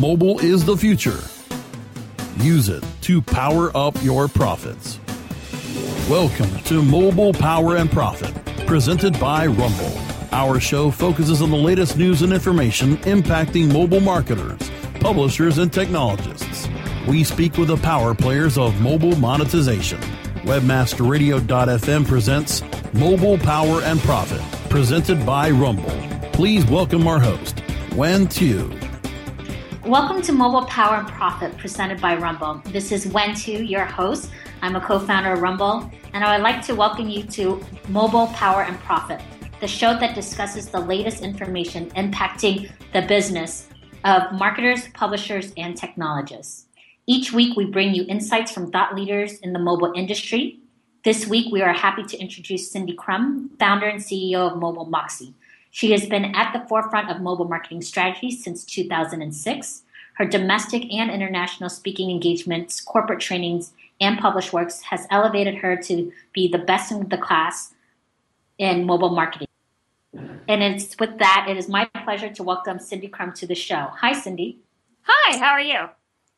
Mobile is the future. Use it to power up your profits. Welcome to Mobile Power and Profit, presented by Rumble. Our show focuses on the latest news and information impacting mobile marketers, publishers, and technologists. We speak with the power players of mobile monetization. Webmasterradio.fm presents Mobile Power and Profit, presented by Rumble. Please welcome our host, Wen Tu. Welcome to Mobile Power and Profit, presented by Rumble. This is Wen Tu, your host. I'm a co-founder of Rumble, and I would like to welcome you to Mobile Power and Profit, the show that discusses the latest information impacting the business of marketers, publishers, and technologists. Each week, we bring you insights from thought leaders in the mobile industry. This week, we are happy to introduce Cindy Krum, founder and CEO of Mobile Moxie. She has been at the forefront of mobile marketing strategies since 2006. Her domestic and international speaking engagements, corporate trainings, and published works has elevated her to be the best in the class in mobile marketing. And it's with that, it is my pleasure to welcome Cindy Krum to the show. Hi, Cindy. Hi, how are you?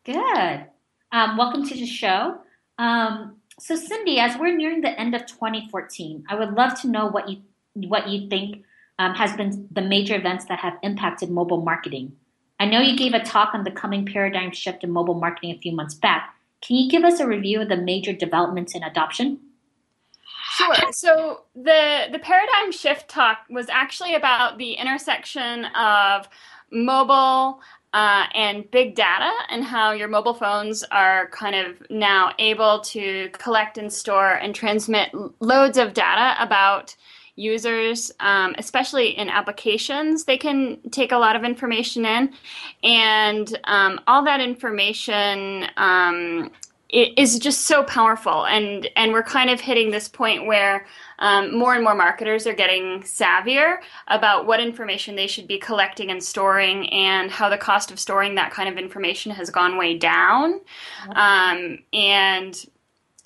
Good. Um, welcome to the show. Um, so, Cindy, as we're nearing the end of 2014, I would love to know what you what you think um, has been the major events that have impacted mobile marketing. I know you gave a talk on the coming paradigm shift in mobile marketing a few months back. Can you give us a review of the major developments in adoption? Sure. So the the paradigm shift talk was actually about the intersection of mobile uh, and big data and how your mobile phones are kind of now able to collect and store and transmit loads of data about users, um, especially in applications. They can take a lot of information in, and um, all that information um, is just so powerful. And and we're kind of hitting this point where um, more and more marketers are getting savvier about what information they should be collecting and storing, and how the cost of storing that kind of information has gone way down. Um, and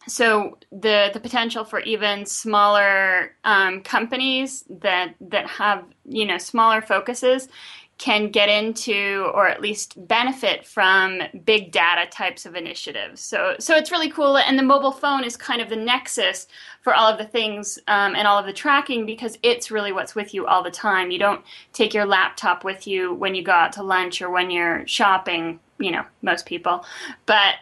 so the the potential for even smaller um, companies that that have you know smaller focuses can get into or at least benefit from big data types of initiatives. So so it's really cool, and the mobile phone is kind of the nexus for all of the things um, and all of the tracking because it's really what's with you all the time. You don't take your laptop with you when you go out to lunch or when you're shopping. You know, most people, but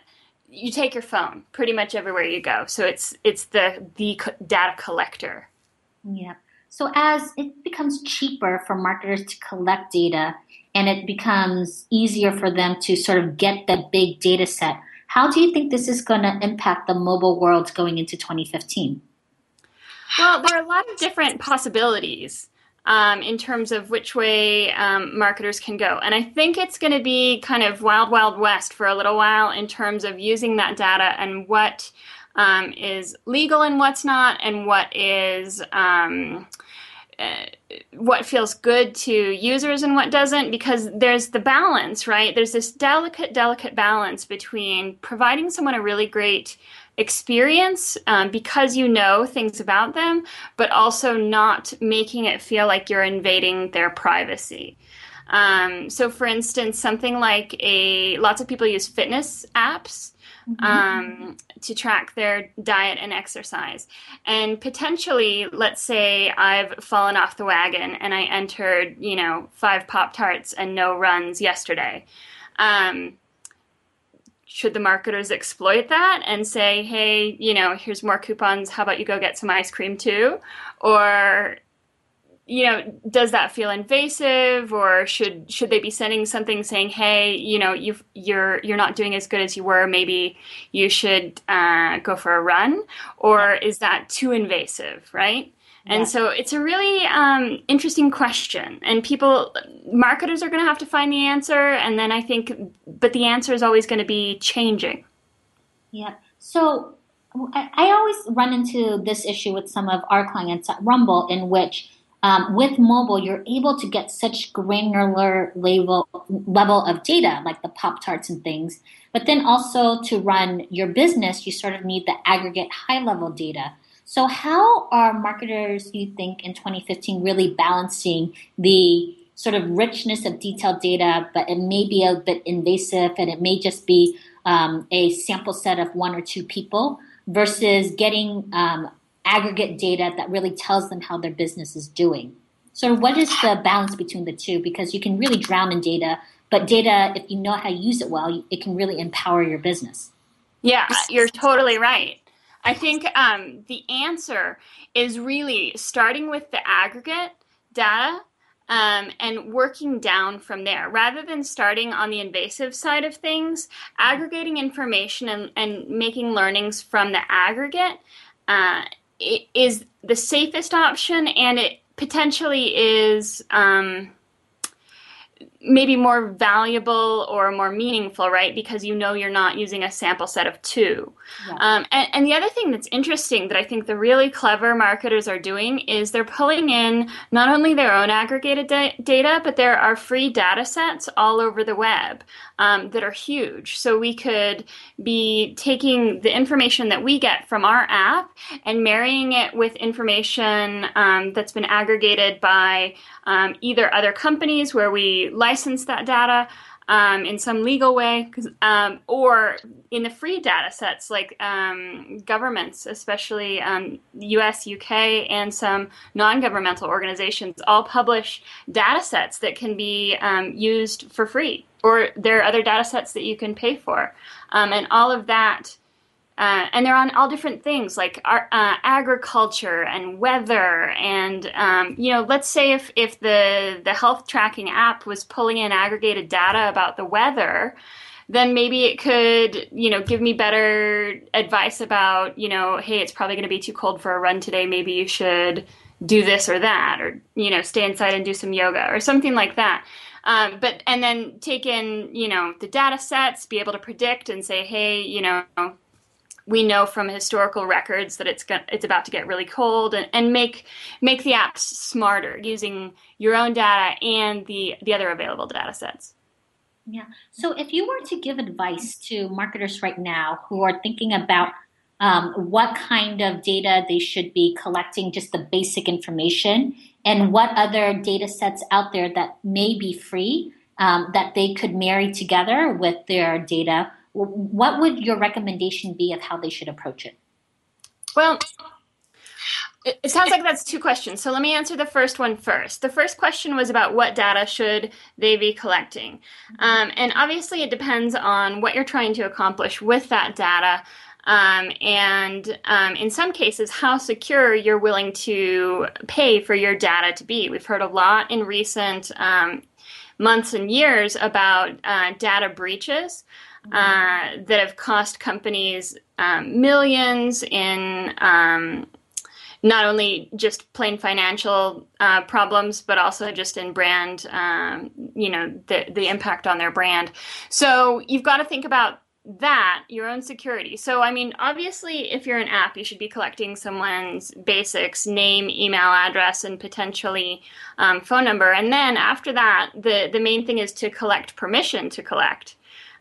you take your phone pretty much everywhere you go. So it's it's the the data collector. Yeah. So as it becomes cheaper for marketers to collect data and it becomes easier for them to sort of get that big data set, how do you think this is going to impact the mobile world going into 2015? Well, there are a lot of different possibilities um, in terms of which way um, marketers can go. And I think it's going to be kind of wild, wild west for a little while in terms of using that data and what um, is legal and what's not, and what is. Uh, what feels good to users and what doesn't because there's the balance right there's this delicate delicate balance between providing someone a really great experience um, because you know things about them, but also not making it feel like you're invading their privacy. Um, so, for instance, something like a lots of people use fitness apps. Mm-hmm. Um, to track their diet and exercise. And potentially, let's say I've fallen off the wagon and I entered, you know, five Pop Tarts and no runs yesterday. Um, should the marketers exploit that and say, hey, you know, here's more coupons. How about you go get some ice cream too? Or, you know, does that feel invasive, or should should they be sending something saying, hey, you know, you you're you're not doing as good as you were. Maybe you should uh, go for a run, or is that too invasive, right? And yeah. so it's a really um, interesting question, and people, marketers are going to have to find the answer, and then I think, but the answer is always going to be changing. Yeah. So I, always run into this issue with some of our clients at Rumble, in which um, with mobile, you're able to get such granular level level of data, like the Pop Tarts and things. But then also to run your business, you sort of need the aggregate high level data. So, how are marketers, you think, in 2015 really balancing the sort of richness of detailed data, but it may be a bit invasive and it may just be um, a sample set of one or two people versus getting um, aggregate data that really tells them how their business is doing. So, what is the balance between the two? Because you can really drown in data, but data, if you know how to use it well, it can really empower your business. Yeah, you're totally right. I think um, the answer is really starting with the aggregate data um, and working down from there. Rather than starting on the invasive side of things aggregating information and, and making learnings from the aggregate uh, is the safest option and it potentially is um, maybe more valuable or more meaningful, right? Because you know you're not using a sample set of two. Yeah. Um, and, and, the other thing that's interesting that I think the really clever marketers are doing is they're pulling in not only their own aggregated da- data, but there are free data sets all over the web um, that are huge. So we could be taking the information that we get from our app and marrying it with information um, that's been aggregated by um, either other companies where we license that data um, in some legal way, um, or in the free data sets like um, governments, especially US, um, UK, and some non governmental organizations, all publish data sets that can be um, used for free. Or there are other data sets that you can pay for. Um, and all of that uh, and they're on all different things like uh, agriculture and weather and um, you know let's say if, if the, the health tracking app was pulling in aggregated data about the weather then maybe it could you know give me better advice about you know hey it's probably going to be too cold for a run today maybe you should do this or that or you know stay inside and do some yoga or something like that um, but and then take in you know the data sets be able to predict and say hey you know we know from historical records that it's it's about to get really cold and, and make make the apps smarter using your own data and the the other available data sets. Yeah. So if you were to give advice to marketers right now who are thinking about um, what kind of data they should be collecting, just the basic information, and what other data sets out there that may be free um, that they could marry together with their data, what would your recommendation be of how they should approach it? Well, it sounds like that's two questions. So let me answer the first one first. The first question was about what data should they be collecting. Um, and obviously, it depends on what you're trying to accomplish with that data. Um, and um, in some cases, how secure you're willing to pay for your data to be. We've heard a lot in recent um, months and years about uh, data breaches uh, that have cost companies um, millions in um, not only just plain financial uh, problems, but also just in brand, um, you know, the, the impact on their brand. So you've got to think about that, your own security. So, I mean, obviously, if you're an app, you should be collecting someone's basics name, email address, and potentially um, phone number. And then after that, the, the main thing is to collect permission to collect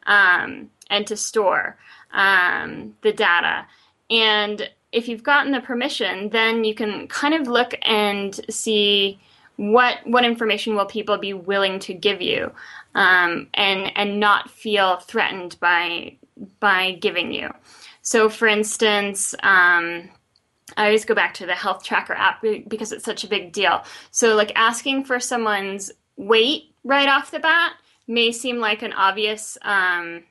um, and to store um, the data. And if you've gotten the permission, then you can kind of look and see what what information will people be willing to give you, um, and and not feel threatened by by giving you. So, for instance. Um, I always go back to the health tracker app because it's such a big deal. So, like asking for someone's weight right off the bat may seem like an obvious um,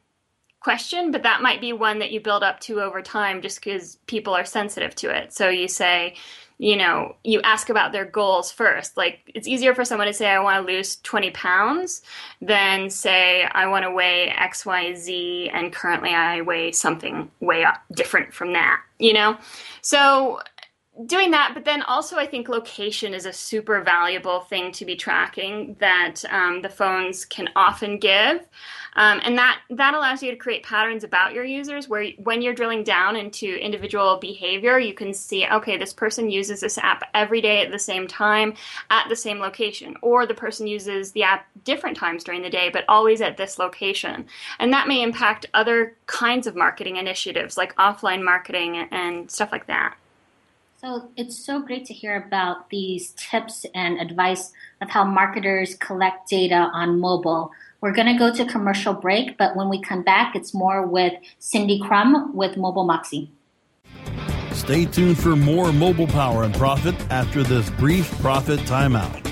question, but that might be one that you build up to over time just because people are sensitive to it. So you say, you know, you ask about their goals first. Like it's easier for someone to say, I want to lose 20 pounds than say, I want to weigh X, Y, Z, and currently I weigh something way different from that, you know? So doing that, but then also I think location is a super valuable thing to be tracking that um, the phones can often give. Um, and that, that allows you to create patterns about your users where when you're drilling down into individual behavior, you can see, okay, this person uses this app every day at the same time at the same location, or the person uses the app different times during the day, but always at this location. And that may impact other kinds of marketing initiatives like offline marketing and stuff like that. So it's so great to hear about these tips and advice of how marketers collect data on mobile. We're going to go to commercial break, but when we come back, it's more with Cindy Krum with Mobile Moxie. Stay tuned for more mobile power and profit after this brief profit timeout.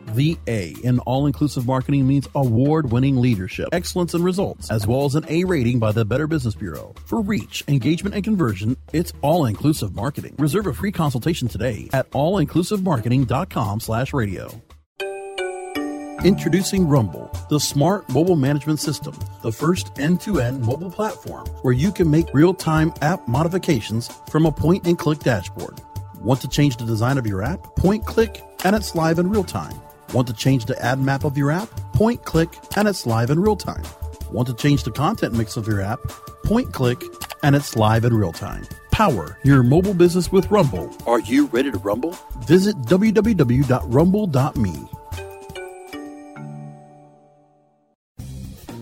The A in All Inclusive Marketing means award winning leadership, excellence, and results, as well as an A rating by the Better Business Bureau. For reach, engagement, and conversion, it's All Inclusive Marketing. Reserve a free consultation today at allinclusivemarketing.com slash radio. Introducing Rumble, the smart mobile management system, the first end to end mobile platform where you can make real time app modifications from a point and click dashboard. Want to change the design of your app? Point click and it's live in real time. Want to change the ad map of your app? Point click and it's live in real time. Want to change the content mix of your app? Point click and it's live in real time. Power your mobile business with Rumble. Are you ready to rumble? Visit www.rumble.me.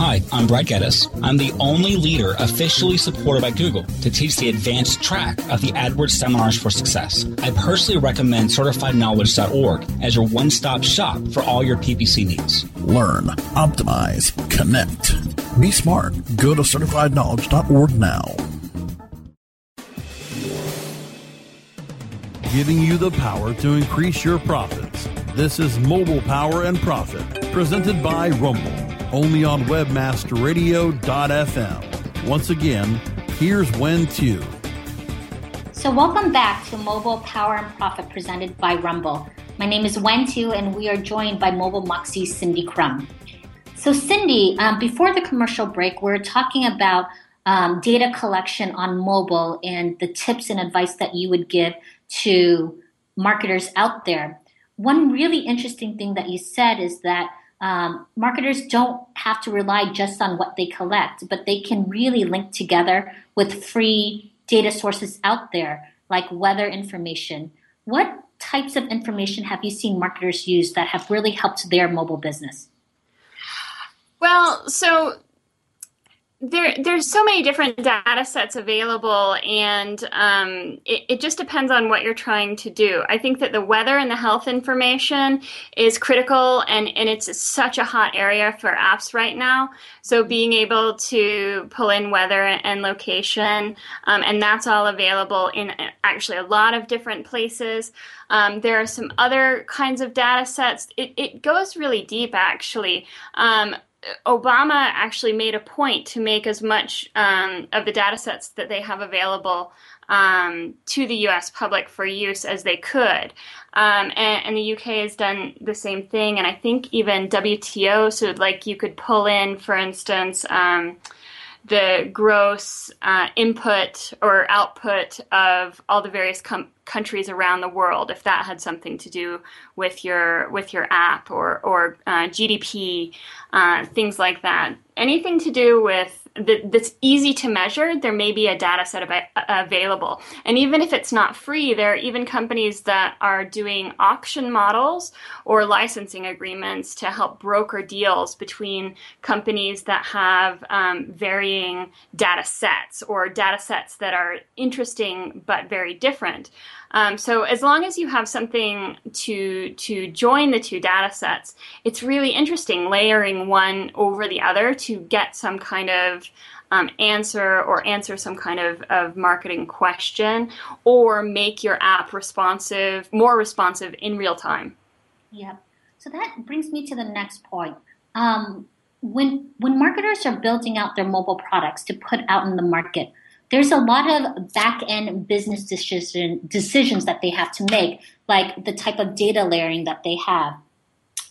Hi, I'm Brad Geddes. I'm the only leader officially supported by Google to teach the advanced track of the AdWords Seminars for Success. I personally recommend CertifiedKnowledge.org as your one stop shop for all your PPC needs. Learn, optimize, connect. Be smart. Go to CertifiedKnowledge.org now. Giving you the power to increase your profits. This is Mobile Power and Profit, presented by Rumble only on webmasterradio.fm. Once again, here's Wen Tu. So, welcome back to Mobile Power and Profit presented by Rumble. My name is Wen Tu, and we are joined by Mobile Moxie's Cindy Krum. So, Cindy, um, before the commercial break, we are talking about um, data collection on mobile and the tips and advice that you would give to marketers out there. One really interesting thing that you said is that um, marketers don't have to rely just on what they collect, but they can really link together with free data sources out there, like weather information. What types of information have you seen marketers use that have really helped their mobile business? Well, so there, there's so many different data sets available, and um, it, it, just depends on what you're trying to do. I think that the weather and the health information is critical, and, and it's such a hot area for apps right now. So being able to pull in weather and location, um, and that's all available in actually a lot of different places. Um, there are some other kinds of data sets. It, it goes really deep, actually. Obama actually made a point to make as much um, of the data sets that they have available um, to the US public for use as they could. Um, and, and, the UK has done the same thing. And I think even WTO, so like you could pull in, for instance, um, the gross uh, input or output of all the various com- countries around the world if that had something to do with your with your app or or uh, GDP uh, things like that anything to do with that's easy to measure, there may be a data set av- available. And even if it's not free, there are even companies that are doing auction models or licensing agreements to help broker deals between companies that have um, varying data sets or data sets that are interesting but very different. Um, so as long as you have something to to join the two data sets, it's really interesting layering one over the other to get some kind of um, answer or answer some kind of, of marketing question or make your app responsive, more responsive in real time. Yeah. So that brings me to the next point. um, when when marketers are building out their mobile products to put out in the market, there's a lot of back end business decision, decisions that they have to make, like the type of data layering that they have.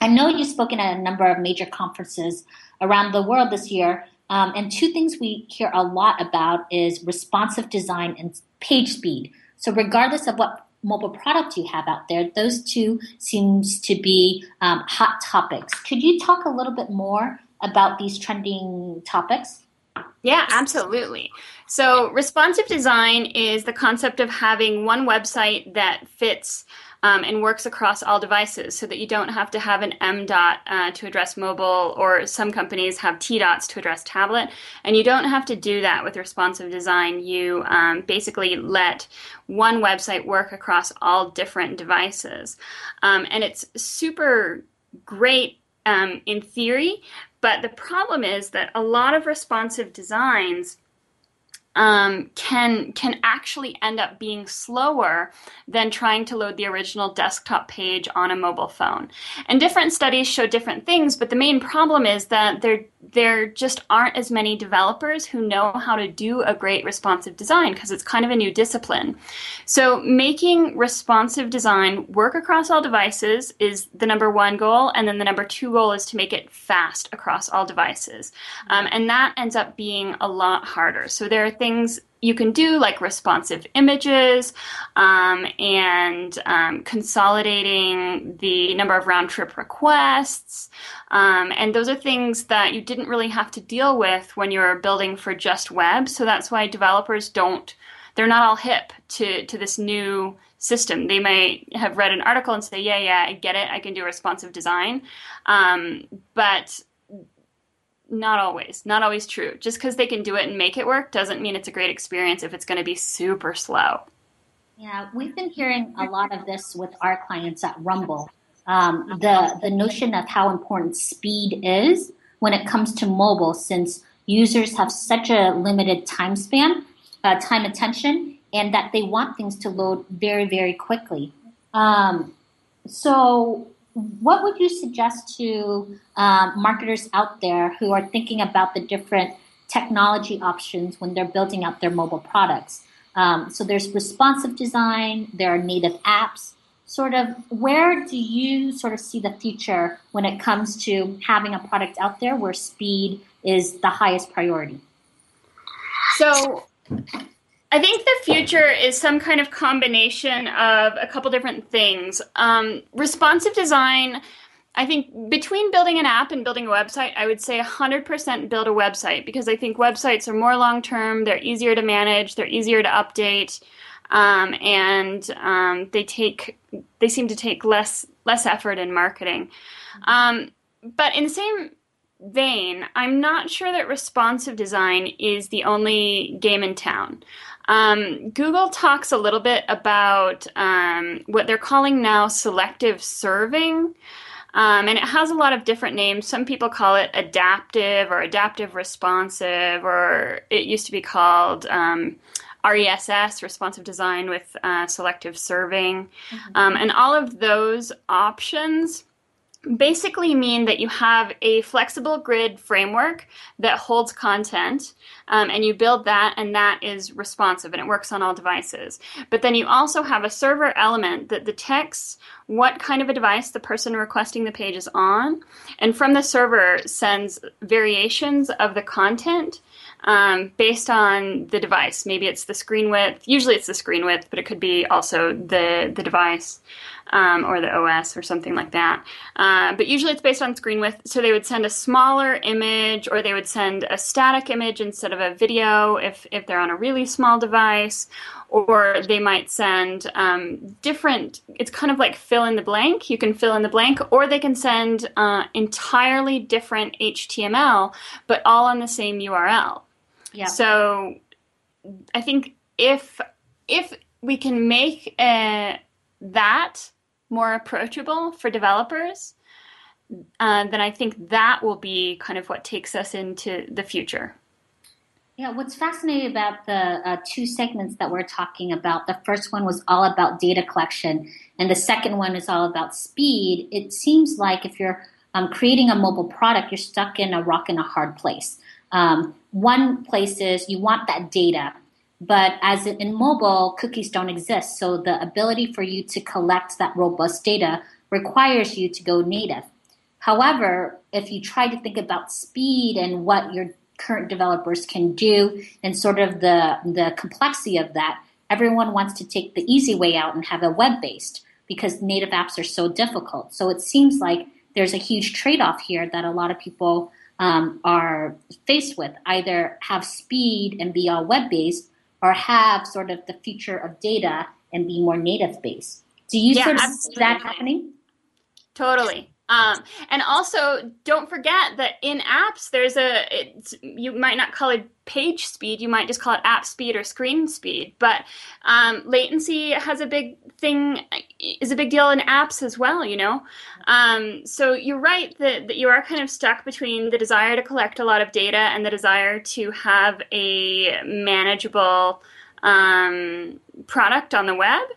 I know you've spoken at a number of major conferences around the world this year, um, and two things we hear a lot about is responsive design and page speed. So regardless of what mobile product you have out there, those two seems to be um, hot topics. Could you talk a little bit more about these trending topics? Yeah, absolutely. So, responsive design is the concept of having one website that fits um, and works across all devices so that you don't have to have an M dot uh, to address mobile, or some companies have T dots to address tablet. And you don't have to do that with responsive design. You um, basically let one website work across all different devices. Um, and it's super great um, in theory, but the problem is that a lot of responsive designs um, can can actually end up being slower than trying to load the original desktop page on a mobile phone. And different studies show different things, but the main problem is that there there just aren't as many developers who know how to do a great responsive design because it's kind of a new discipline. So making responsive design work across all devices is the number one goal, and then the number two goal is to make it fast across all devices, um, and that ends up being a lot harder. So there are things you can do like responsive images um, and um, consolidating the number of round trip requests. Um, and those are things that you didn't really have to deal with when you were building for just web. So that's why developers don't, they're not all hip to, to this new system. They may have read an article and say, yeah, yeah, I get it. I can do responsive design. Um, but not always not always true. Just because they can do it and make it work doesn't mean it's a great experience if it's going to be super slow. Yeah we've been hearing a lot of this with our clients at rumble. Um, the the notion of how important speed is when it comes to mobile since users have such a limited time span uh, time attention and that they want things to load very very quickly. Um, so what would you suggest to um, marketers out there who are thinking about the different technology options when they're building out their mobile products? Um, so there's responsive design, there are native apps. Sort of, where do you sort of see the future when it comes to having a product out there where speed is the highest priority? So, I think the future is some kind of combination of a couple different things. Um, responsive design, I think between building an app and building a website, I would say 100% build a website because I think websites are more long term, they're easier to manage, they're easier to update, um, and um, they take they seem to take less less effort in marketing. Um, but in the same vein, I'm not sure that responsive design is the only game in town. Um, Google talks a little bit about um, what they're calling now selective serving. Um, and it has a lot of different names. Some people call it adaptive or adaptive responsive, or it used to be called um, RESS, responsive design with uh, selective serving. Mm-hmm. Um, and all of those options basically mean that you have a flexible grid framework that holds content um, and you build that and that is responsive and it works on all devices. But then you also have a server element that detects what kind of a device the person requesting the page is on and from the server sends variations of the content um, based on the device. Maybe it's the screen width. Usually it's the screen width but it could be also the the device um, or the OS or something like that. Uh, but usually it's based on screen width. So they would send a smaller image or they would send a static image instead of a video if, if they're on a really small device. Or they might send um, different, it's kind of like fill in the blank. You can fill in the blank, or they can send uh, entirely different HTML, but all on the same URL. Yeah. So I think if if we can make uh, that more approachable for developers, uh, then I think that will be kind of what takes us into the future. Yeah, what's fascinating about the uh, two segments that we're talking about, the first one was all about data collection, and the second one is all about speed. It seems like if you're um, creating a mobile product, you're stuck in a rock and a hard place. Um, one place is you want that data, but as in mobile, cookies don't exist. So the ability for you to collect that robust data requires you to go native. However, if you try to think about speed and what your current developers can do and sort of the, the complexity of that, everyone wants to take the easy way out and have a web based because native apps are so difficult. So it seems like there's a huge trade off here that a lot of people um, are faced with either have speed and be all web based or have sort of the future of data and be more native based. Do you yeah, sort of see that happening? Totally. Um, and also, don't forget that in apps, there's a you might not call it page speed, you might just call it app speed or screen speed. But um, latency has a big thing, is a big deal in apps as well. You know, um, so you're right that, that you are kind of stuck between the desire to collect a lot of data and the desire to have a manageable um, product on the web.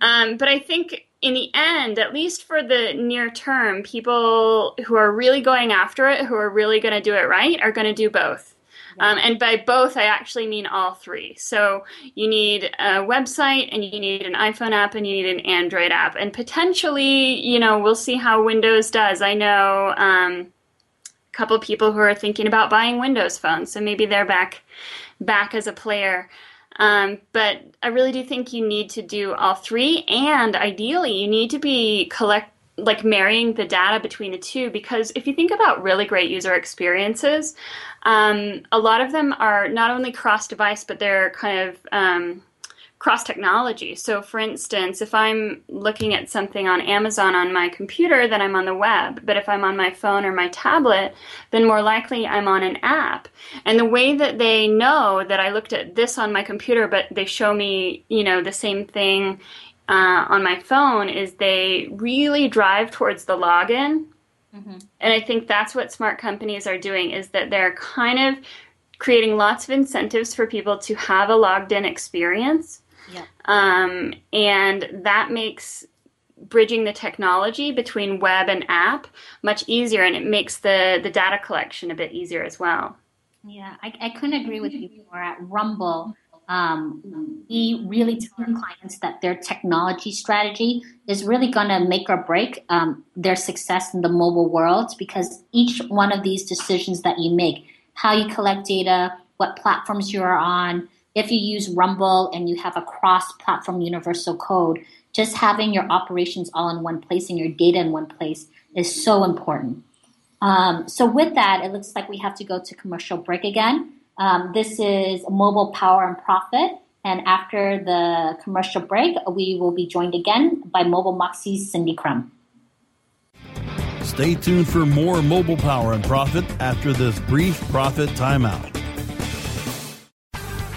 Um, but I think in the end, at least for the near term, people who are really going after it, who are really going to do it right, are going to do both. Um, and by both, I actually mean all three. So you need a website, and you need an iPhone app, and you need an Android app, and potentially, you know, we'll see how Windows does. I know um, a couple people who are thinking about buying Windows phones, so maybe they're back back as a player. Um, but I really do think you need to do all three, and ideally, you need to be collect like marrying the data between the two because if you think about really great user experiences, um, a lot of them are not only cross device, but they're kind of um, cross technology. So, for instance, if I'm looking at something on Amazon on my computer, then I'm on the web. But if I'm on my phone or my tablet, then more likely I'm on an app. And the way that they know that I looked at this on my computer, but they show me, you know, the same thing uh, on my phone is they really drive towards the login. Mm-hmm. And I think that's what smart companies are doing is that they're kind of creating lots of incentives for people to have a logged in experience yeah. Um, and that makes bridging the technology between web and app much easier and it makes the, the data collection a bit easier as well. Yeah, I, I couldn't agree with you more. At Rumble, um, we really tell our clients that their technology strategy is really going to make or break um, their success in the mobile world because each one of these decisions that you make, how you collect data, what platforms you are on, if you use Rumble and you have a cross platform universal code, just having your operations all in one place and your data in one place is so important. Um, so, with that, it looks like we have to go to commercial break again. Um, this is Mobile Power and Profit. And after the commercial break, we will be joined again by Mobile Moxie's Cindy Krum. Stay tuned for more Mobile Power and Profit after this brief profit timeout.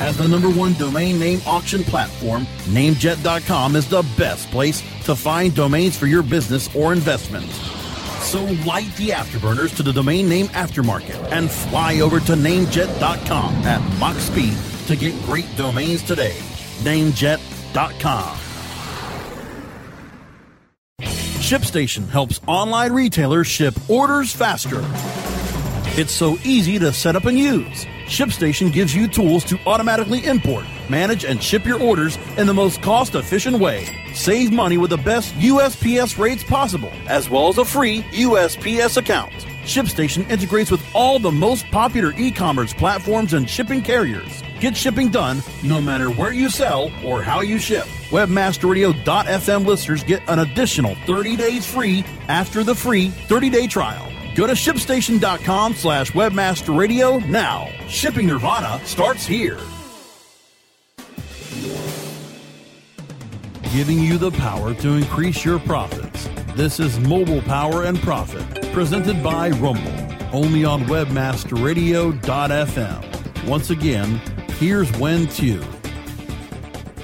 As the number one domain name auction platform, Namejet.com is the best place to find domains for your business or investment. So light the afterburners to the domain name aftermarket and fly over to Namejet.com at Mach speed to get great domains today. Namejet.com. ShipStation helps online retailers ship orders faster. It's so easy to set up and use. ShipStation gives you tools to automatically import, manage, and ship your orders in the most cost efficient way. Save money with the best USPS rates possible, as well as a free USPS account. ShipStation integrates with all the most popular e commerce platforms and shipping carriers. Get shipping done no matter where you sell or how you ship. Webmasterradio.fm listeners get an additional 30 days free after the free 30 day trial. Go to shipstation.com slash webmasterradio now. Shipping Nirvana starts here. Giving you the power to increase your profits. This is Mobile Power and Profit, presented by Rumble, only on webmasterradio.fm. Once again, here's Wen Tu.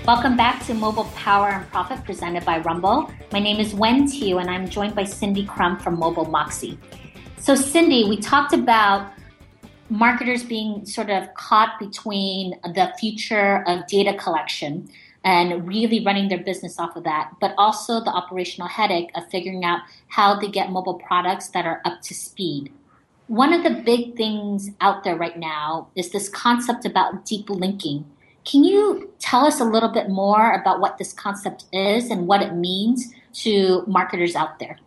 Welcome back to Mobile Power and Profit presented by Rumble. My name is Wen Tu, and I'm joined by Cindy Krum from Mobile Moxie. So, Cindy, we talked about marketers being sort of caught between the future of data collection and really running their business off of that, but also the operational headache of figuring out how to get mobile products that are up to speed. One of the big things out there right now is this concept about deep linking. Can you tell us a little bit more about what this concept is and what it means to marketers out there?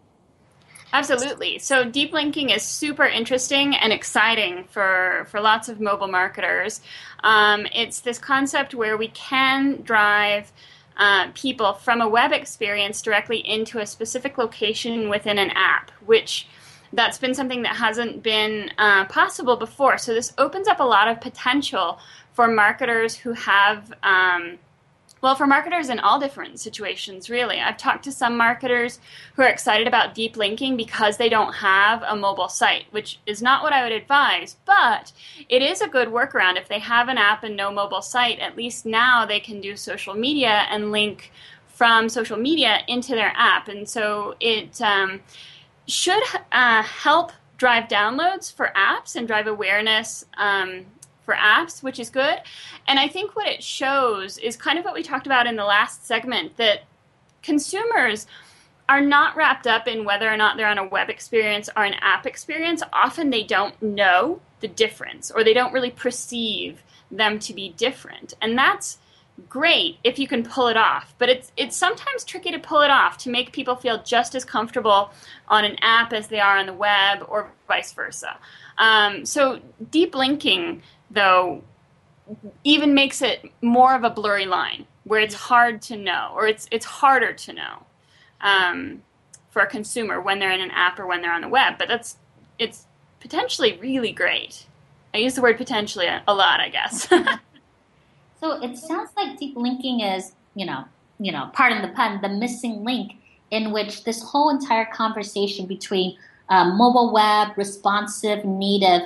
Absolutely. So deep linking is super interesting and exciting for, for lots of mobile marketers. Um, it's this concept where we can drive uh, people from a web experience directly into a specific location within an app, which that's been something that hasn't been uh, possible before. So this opens up a lot of potential for marketers who have um, well, for marketers in all different situations, really. I've talked to some marketers who are excited about deep linking because they don't have a mobile site, which is not what I would advise, but it is a good workaround. If they have an app and no mobile site, at least now they can do social media and link from social media into their app. And so it um, should uh, help drive downloads for apps and drive awareness um, for apps, which is good. And I think what it shows is kind of what we talked about in the last segment that consumers are not wrapped up in whether or not they're on a web experience or an app experience. Often they don't know the difference or they don't really perceive them to be different. And that's great if you can pull it off, but it's it's sometimes tricky to pull it off to make people feel just as comfortable on an app as they are on the web or vice versa. Um, so deep linking though, even makes it more of a blurry line where it's hard to know, or it's it's harder to know um, for a consumer when they're in an app or when they're on the web. But that's it's potentially really great. I use the word potentially a, lot, I guess. so it sounds like deep linking is, you know, you know, pardon the pun, the missing link in which this whole entire conversation between uh, mobile web, responsive, native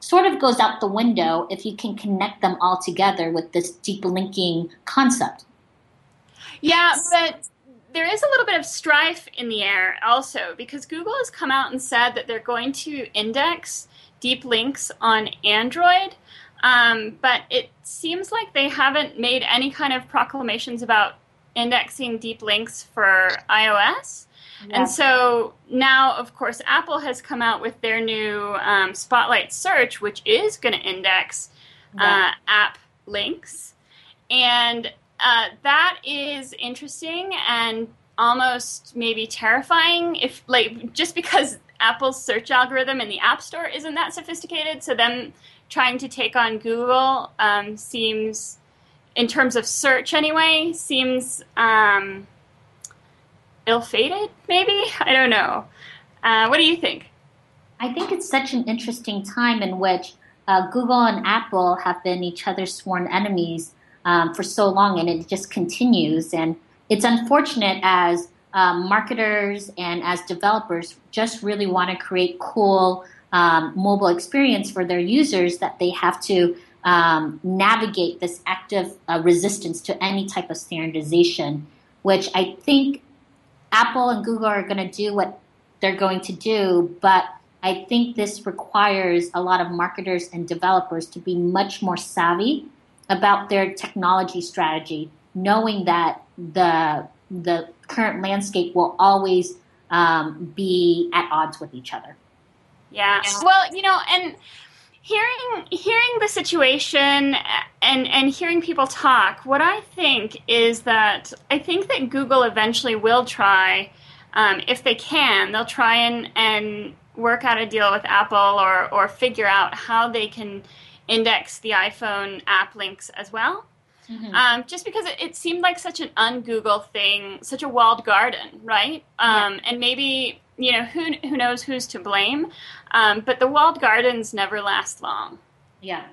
sort of goes out the window if you can connect them all together with this deep linking concept. Yeah, but there is a little bit of strife in the air also because Google has come out and said that they're going to index deep links on Android. Um, but it seems like they haven't made any kind of proclamations about indexing deep links for iOS. And so now, of course, Apple has come out with their new um, Spotlight Search, which is going to index uh, app links. And uh, that is interesting and almost maybe terrifying if, like, just because Apple's search algorithm in the App Store isn't that sophisticated. So, them trying to take on Google um, seems, in terms of search anyway, seems. Um, ill-fated maybe? I don't know. Uh, what do you think? I think it's such an interesting time in which uh, google and apple have been each other's sworn enemies um, for so long and it just continues. And it's unfortunate as um, marketers and as developers just really want to create cool um, mobile experience for their users that they have to um, navigate this active uh, resistance to any type of standardization which i think Apple and Google are going to do what they're going to do, but I think this requires a lot of marketers and developers to be much more savvy about their technology strategy, knowing that the the current landscape will always um, be at odds with each other. Yeah. Well, you know, and hearing hearing the situation and and hearing people talk, what I think is that I think that Google eventually will try, um, if they can, they'll try and and work out a deal with Apple or or figure out how they can index the iPhone app links as well. Mm-hmm. Um, just because it, it, seemed like such an un-Google thing, such a walled garden, right? Um, yeah. And maybe you know who who knows who's to blame, um, but the walled gardens never last long. Yeah,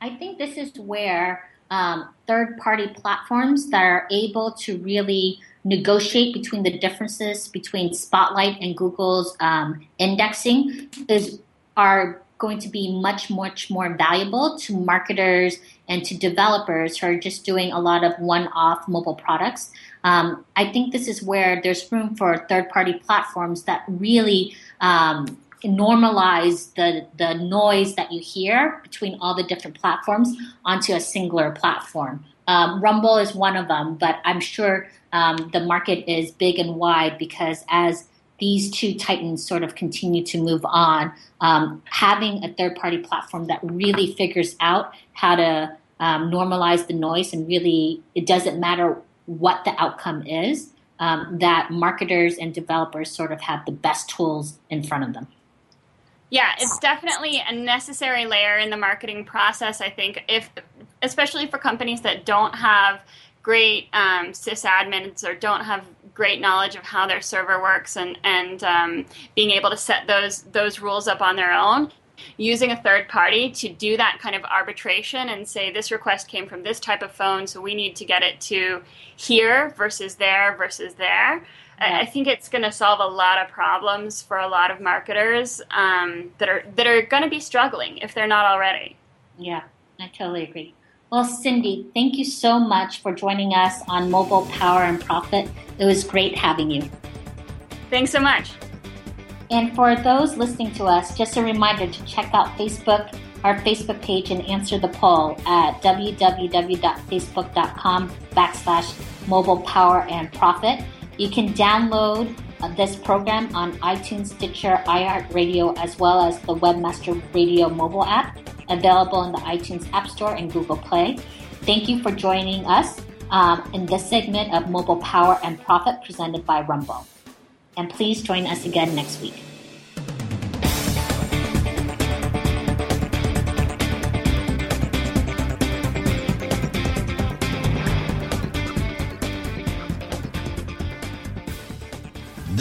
I think this is where um, third-party platforms that are able to really negotiate between the differences between Spotlight and Google's um, indexing is are going to be much, much more valuable to marketers and to developers who are just doing a lot of one off mobile products. Um, I think this is where there's room for third party platforms that really um, normalize the, the noise that you hear between all the different platforms onto a singular platform. Um, Rumble is one of them, but I'm sure um, the market is big and wide because as these two titans sort of continue to move on, um, having a third party platform that really figures out how to um, normalize the noise and really it doesn't matter what the outcome is, um, that marketers and developers sort of have the best tools in front of them. Yeah, it's definitely a necessary layer in the marketing process. I think, if especially for companies that don't have great um, sysadmins or don't have great knowledge of how their server works and and um, being able to set those those rules up on their own using a third party to do that kind of arbitration and say this request came from this type of phone so we need to get it to here versus there versus there yeah. I think it's going to solve a lot of problems for a lot of marketers um, that are that are going to be struggling if they're not already. Yeah, I totally agree. Well, Cindy, thank you so much for joining us on Mobile Power and Profit. It was great having you. Thanks so much. And for those listening to us, just a reminder to check out Facebook, our Facebook page, and answer the poll at www.facebook.com backslash mobile power and profit. You can download uh, this program on iTunes, Stitcher, iHeartRadio, as well as the Webmaster Radio mobile app available in the iTunes App Store and Google Play. Thank you for joining us um, in this segment of Mobile Power and Profit presented by Rumble. And please join us again next week.